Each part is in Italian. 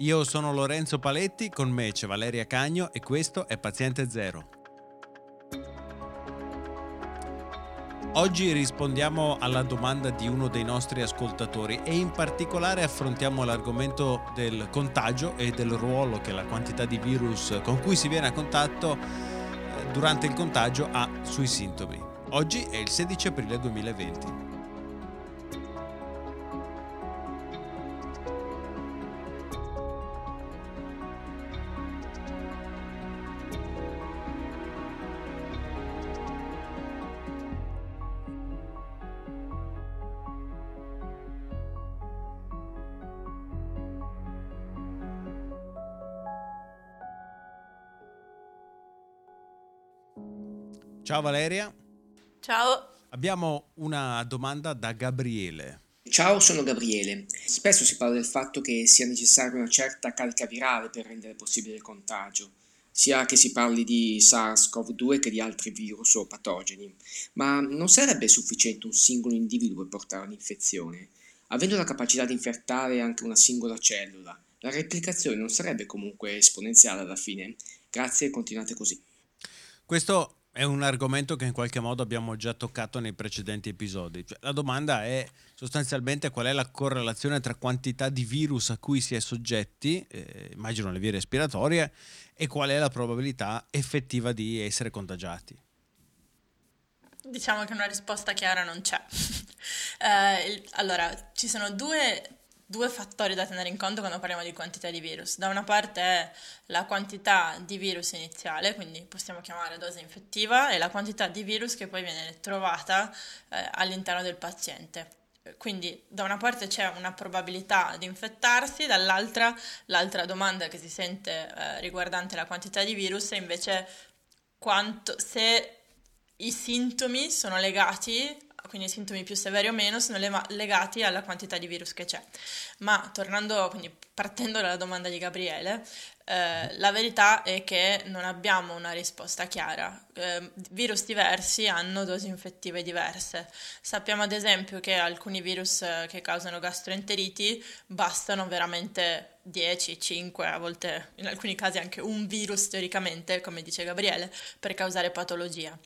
Io sono Lorenzo Paletti, con me c'è Valeria Cagno e questo è Paziente Zero. Oggi rispondiamo alla domanda di uno dei nostri ascoltatori e in particolare affrontiamo l'argomento del contagio e del ruolo che la quantità di virus con cui si viene a contatto eh, durante il contagio ha sui sintomi. Oggi è il 16 aprile 2020. Ciao Valeria. Ciao. Abbiamo una domanda da Gabriele. Ciao, sono Gabriele. Spesso si parla del fatto che sia necessaria una certa carica virale per rendere possibile il contagio, sia che si parli di SARS-CoV-2 che di altri virus o patogeni. Ma non sarebbe sufficiente un singolo individuo per portare un'infezione? Avendo la capacità di infettare anche una singola cellula, la replicazione non sarebbe comunque esponenziale alla fine? Grazie e continuate così. Questo è un argomento che in qualche modo abbiamo già toccato nei precedenti episodi. Cioè, la domanda è sostanzialmente qual è la correlazione tra quantità di virus a cui si è soggetti, eh, immagino le vie respiratorie, e qual è la probabilità effettiva di essere contagiati. Diciamo che una risposta chiara non c'è. eh, allora, ci sono due due fattori da tenere in conto quando parliamo di quantità di virus. Da una parte è la quantità di virus iniziale, quindi possiamo chiamare dose infettiva, e la quantità di virus che poi viene trovata eh, all'interno del paziente. Quindi da una parte c'è una probabilità di infettarsi, dall'altra l'altra domanda che si sente eh, riguardante la quantità di virus è invece quanto, se i sintomi sono legati quindi sintomi più severi o meno sono le- legati alla quantità di virus che c'è. Ma tornando, quindi partendo dalla domanda di Gabriele, eh, la verità è che non abbiamo una risposta chiara. Eh, virus diversi hanno dosi infettive diverse. Sappiamo ad esempio che alcuni virus eh, che causano gastroenteriti bastano veramente 10, 5, a volte in alcuni casi anche un virus teoricamente, come dice Gabriele, per causare patologia.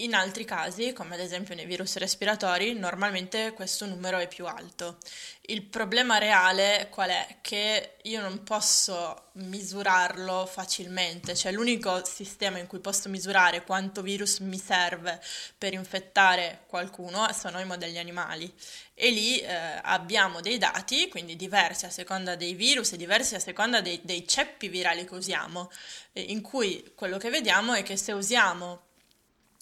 In altri casi, come ad esempio nei virus respiratori, normalmente questo numero è più alto. Il problema reale qual è? Che io non posso misurarlo facilmente, cioè l'unico sistema in cui posso misurare quanto virus mi serve per infettare qualcuno sono i modelli animali e lì eh, abbiamo dei dati, quindi diversi a seconda dei virus e diversi a seconda dei, dei ceppi virali che usiamo, eh, in cui quello che vediamo è che se usiamo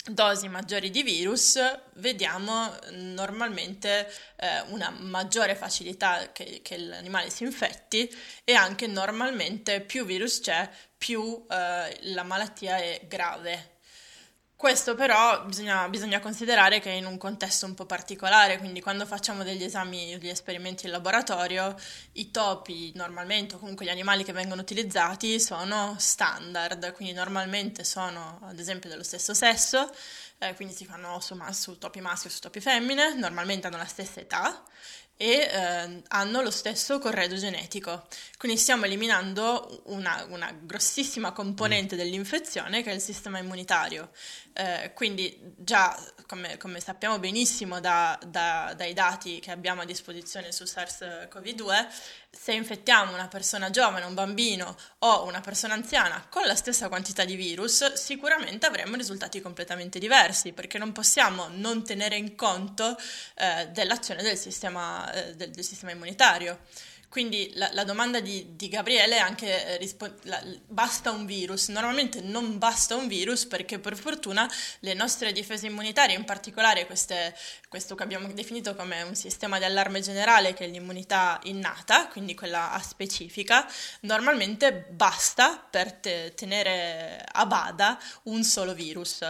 dosi maggiori di virus vediamo normalmente eh, una maggiore facilità che, che, l'animale si infetti e anche normalmente più virus c'è più eh, la malattia è grave questo però bisogna, bisogna, considerare che è in un contesto un po' particolare, quindi quando facciamo degli esami, degli esperimenti in laboratorio, i topi normalmente, o comunque gli animali che vengono utilizzati, sono standard, quindi normalmente sono ad esempio dello stesso sesso, eh, quindi si fanno su, su topi maschi o su topi femmine, normalmente hanno la stessa età e eh, hanno lo stesso corredo genetico. Quindi stiamo eliminando una, una grossissima componente mm. dell'infezione che è il sistema immunitario. Eh, quindi già, come, come, sappiamo benissimo da, da, dai dati che abbiamo a disposizione su SARS-CoV-2, se infettiamo una persona giovane, un bambino o una persona anziana con la stessa quantità di virus, sicuramente avremo risultati completamente diversi, perché non possiamo non tenere in conto eh, dell'azione del sistema, eh, del, del sistema immunitario. Quindi la, la domanda di, di, Gabriele è anche eh, rispo- la, basta un virus? Normalmente non basta un virus perché per fortuna le nostre difese immunitarie, in particolare queste, questo che abbiamo definito come un sistema di allarme generale che è l'immunità innata, quindi quella aspecifica, normalmente basta per te- tenere a bada un solo virus.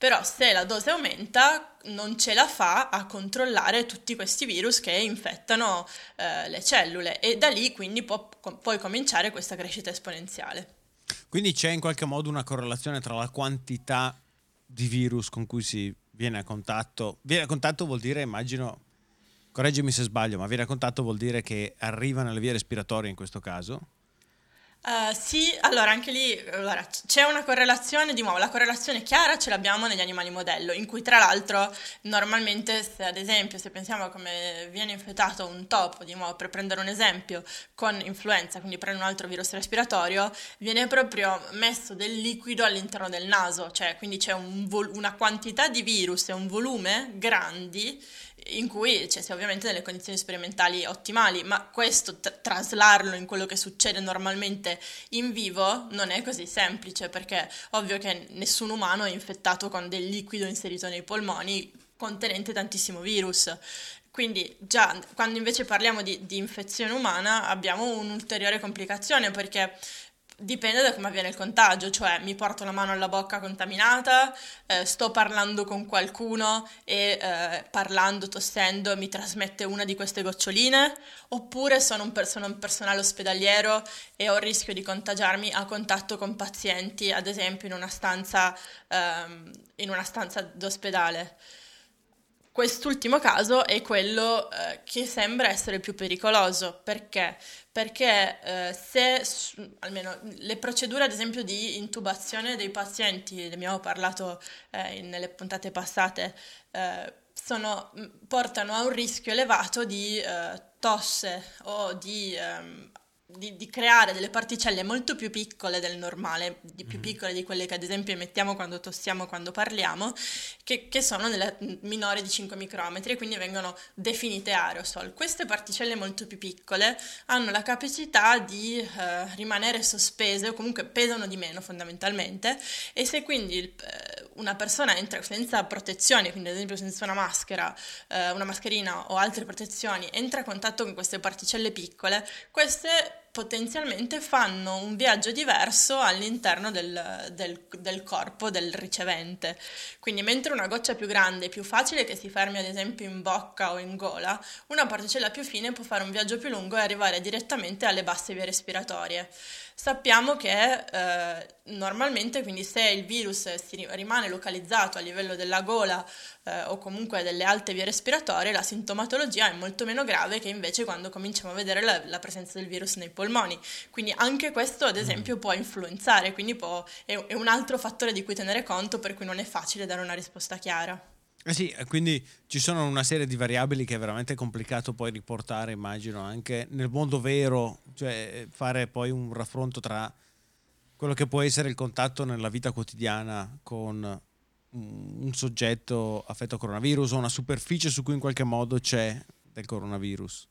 Però se la dose aumenta non ce la fa a controllare tutti questi virus che infettano eh, le cellule e da lì quindi può poi cominciare questa crescita esponenziale. Quindi c'è in qualche modo una correlazione tra la quantità di virus con cui si viene a contatto. Viene a contatto vuol dire, immagino, correggimi se sbaglio, ma viene a contatto vuol dire che arriva nelle vie respiratorie in questo caso? Uh, sì, allora anche lì allora, c'è una correlazione, di nuovo la correlazione chiara ce l'abbiamo negli animali modello, in cui tra l'altro normalmente se ad esempio se pensiamo a come viene infettato un topo, di nuovo per prendere un esempio, con influenza, quindi prende un altro virus respiratorio, viene proprio messo del liquido all'interno del naso, cioè quindi c'è un vol- una quantità di virus e un volume grandi in cui cioè, è ovviamente nelle condizioni sperimentali ottimali, ma questo t- traslarlo in quello che succede normalmente in vivo non è così semplice perché ovvio che nessun umano è infettato con del liquido inserito nei polmoni contenente tantissimo virus. Quindi già quando invece parliamo di, di infezione umana abbiamo un'ulteriore complicazione perché Dipende da come avviene il contagio, cioè mi porto la mano alla bocca contaminata, eh, sto parlando con qualcuno e eh, parlando, tossendo, mi trasmette una di queste goccioline, oppure sono un, per- sono un personale ospedaliero e ho il rischio di contagiarmi a contatto con pazienti, ad esempio in una stanza, ehm, in una stanza d'ospedale. Quest'ultimo caso è quello eh, che sembra essere più pericoloso perché? Perché eh, se almeno le procedure, ad esempio, di intubazione dei pazienti, ne abbiamo parlato eh, nelle puntate passate, eh, sono, portano a un rischio elevato di eh, tosse o di ehm, di, di, creare delle particelle molto più piccole del normale, di più mm. piccole di quelle che ad esempio emettiamo quando tossiamo, quando parliamo, che, che sono nelle minori di 5 micrometri e quindi vengono definite aerosol. Queste particelle molto più piccole hanno la capacità di eh, rimanere sospese o comunque pesano di meno fondamentalmente e se quindi eh, una persona entra senza protezioni, quindi ad esempio senza una maschera, eh, una mascherina o altre protezioni, entra a contatto con queste particelle piccole, queste potenzialmente fanno un viaggio diverso all'interno del, del, del, corpo del ricevente. Quindi mentre una goccia più grande è più facile che si fermi ad esempio in bocca o in gola, una particella più fine può fare un viaggio più lungo e arrivare direttamente alle basse vie respiratorie. Sappiamo che eh, normalmente, quindi se il virus si rimane localizzato a livello della gola eh, o comunque delle alte vie respiratorie, la sintomatologia è molto meno grave che invece quando cominciamo a vedere la, la presenza del virus nei polmoni. Quindi anche questo, ad esempio, può influenzare, quindi può, è, è un altro fattore di cui tenere conto per cui non è facile dare una risposta chiara. Eh sì, quindi ci sono una serie di variabili che è veramente complicato poi riportare, immagino, anche nel mondo vero, cioè fare poi un raffronto tra quello che può essere il contatto nella vita quotidiana con un soggetto affetto a coronavirus o una superficie su cui in qualche modo c'è del coronavirus.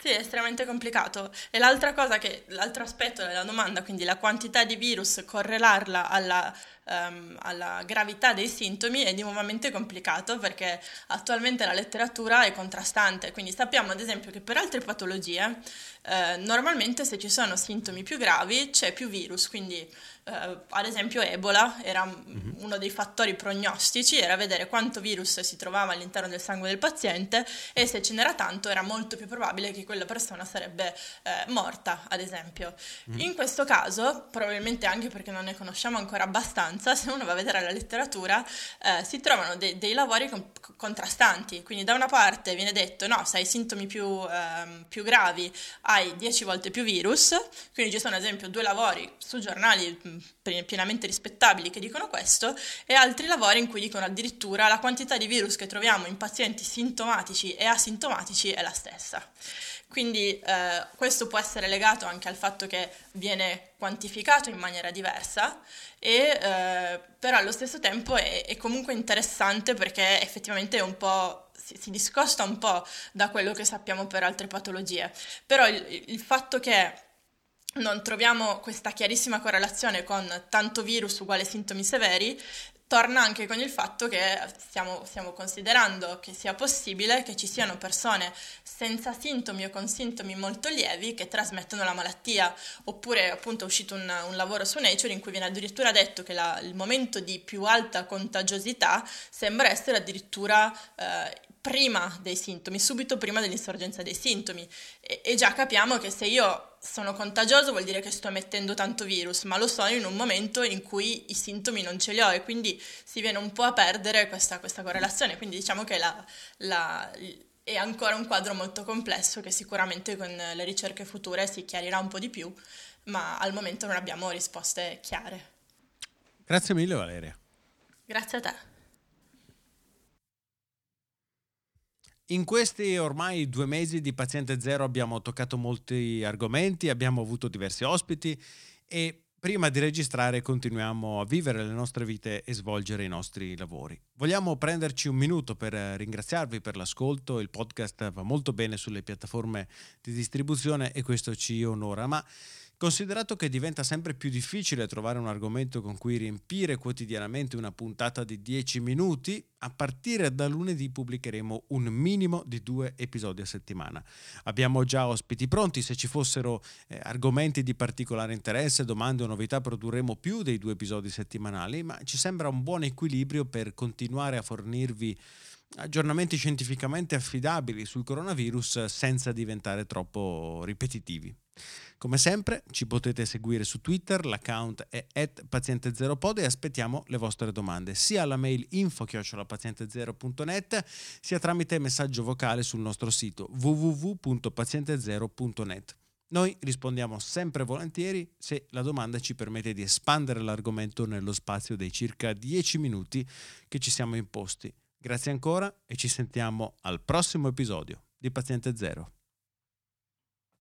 Sì, è estremamente complicato. E l'altra cosa che, l'altro aspetto della domanda, quindi la quantità di virus, correlarla alla, um, alla gravità dei sintomi è nuovamente complicato perché attualmente la letteratura è contrastante. Quindi sappiamo ad esempio che per altre patologie eh, normalmente se ci sono sintomi più gravi c'è più virus, quindi eh, ad esempio Ebola era mm-hmm. uno dei fattori prognostici, era vedere quanto virus si trovava all'interno del sangue del paziente e se ce n'era tanto era molto più probabile che quella persona sarebbe eh, morta, ad esempio. Mm-hmm. In questo caso, probabilmente anche perché non ne conosciamo ancora abbastanza, se uno va a vedere la letteratura, eh, si trovano de- dei lavori con- contrastanti, quindi da una parte viene detto no, se hai sintomi più, ehm, più gravi hai 10 volte più virus, quindi ci sono ad esempio due lavori su giornali pienamente rispettabili che dicono questo e altri lavori in cui dicono addirittura la quantità di virus che troviamo in pazienti sintomatici e asintomatici è la stessa. Quindi eh, questo può essere legato anche al fatto che viene quantificato in maniera diversa, e, eh, però allo stesso tempo è, è, comunque interessante perché effettivamente è un po', si, si, discosta un po' da quello che sappiamo per altre patologie. Però il, il fatto che non troviamo questa chiarissima correlazione con tanto virus uguale sintomi severi, torna anche con il fatto che stiamo, stiamo, considerando che sia possibile che ci siano persone senza sintomi o con sintomi molto lievi che trasmettono la malattia, oppure appunto è uscito un, un lavoro su Nature in cui viene addirittura detto che la, il momento di più alta contagiosità sembra essere addirittura eh, prima dei sintomi, subito prima dell'insorgenza dei sintomi. E, e, già capiamo che se io sono contagioso vuol dire che sto emettendo tanto virus, ma lo sono in un momento in cui i sintomi non ce li ho e quindi si viene un po' a perdere questa, questa correlazione. Quindi diciamo che la, la, è ancora un quadro molto complesso che sicuramente con le ricerche future si chiarirà un po' di più, ma al momento non abbiamo risposte chiare. Grazie mille Valeria. Grazie a te. In questi ormai due mesi di Paziente Zero abbiamo toccato molti argomenti, abbiamo avuto diversi ospiti e prima di registrare continuiamo a vivere le nostre vite e svolgere i nostri lavori. Vogliamo prenderci un minuto per ringraziarvi per l'ascolto, il podcast va molto bene sulle piattaforme di distribuzione e questo ci onora, ma Considerato che diventa sempre più difficile trovare un argomento con cui riempire quotidianamente una puntata di 10 minuti, a partire da lunedì pubblicheremo un minimo di due episodi a settimana. Abbiamo già ospiti pronti, se ci fossero eh, argomenti di particolare interesse, domande o novità produrremo più dei due episodi settimanali, ma ci sembra un buon equilibrio per continuare a fornirvi aggiornamenti scientificamente affidabili sul coronavirus senza diventare troppo ripetitivi. Come sempre ci potete seguire su Twitter, l'account è paziente0pod e aspettiamo le vostre domande sia alla mail info-paziente0.net sia tramite messaggio vocale sul nostro sito www.paziente0.net. Noi rispondiamo sempre volentieri se la domanda ci permette di espandere l'argomento nello spazio dei circa 10 minuti che ci siamo imposti. Grazie ancora e ci sentiamo al prossimo episodio di Paziente Zero.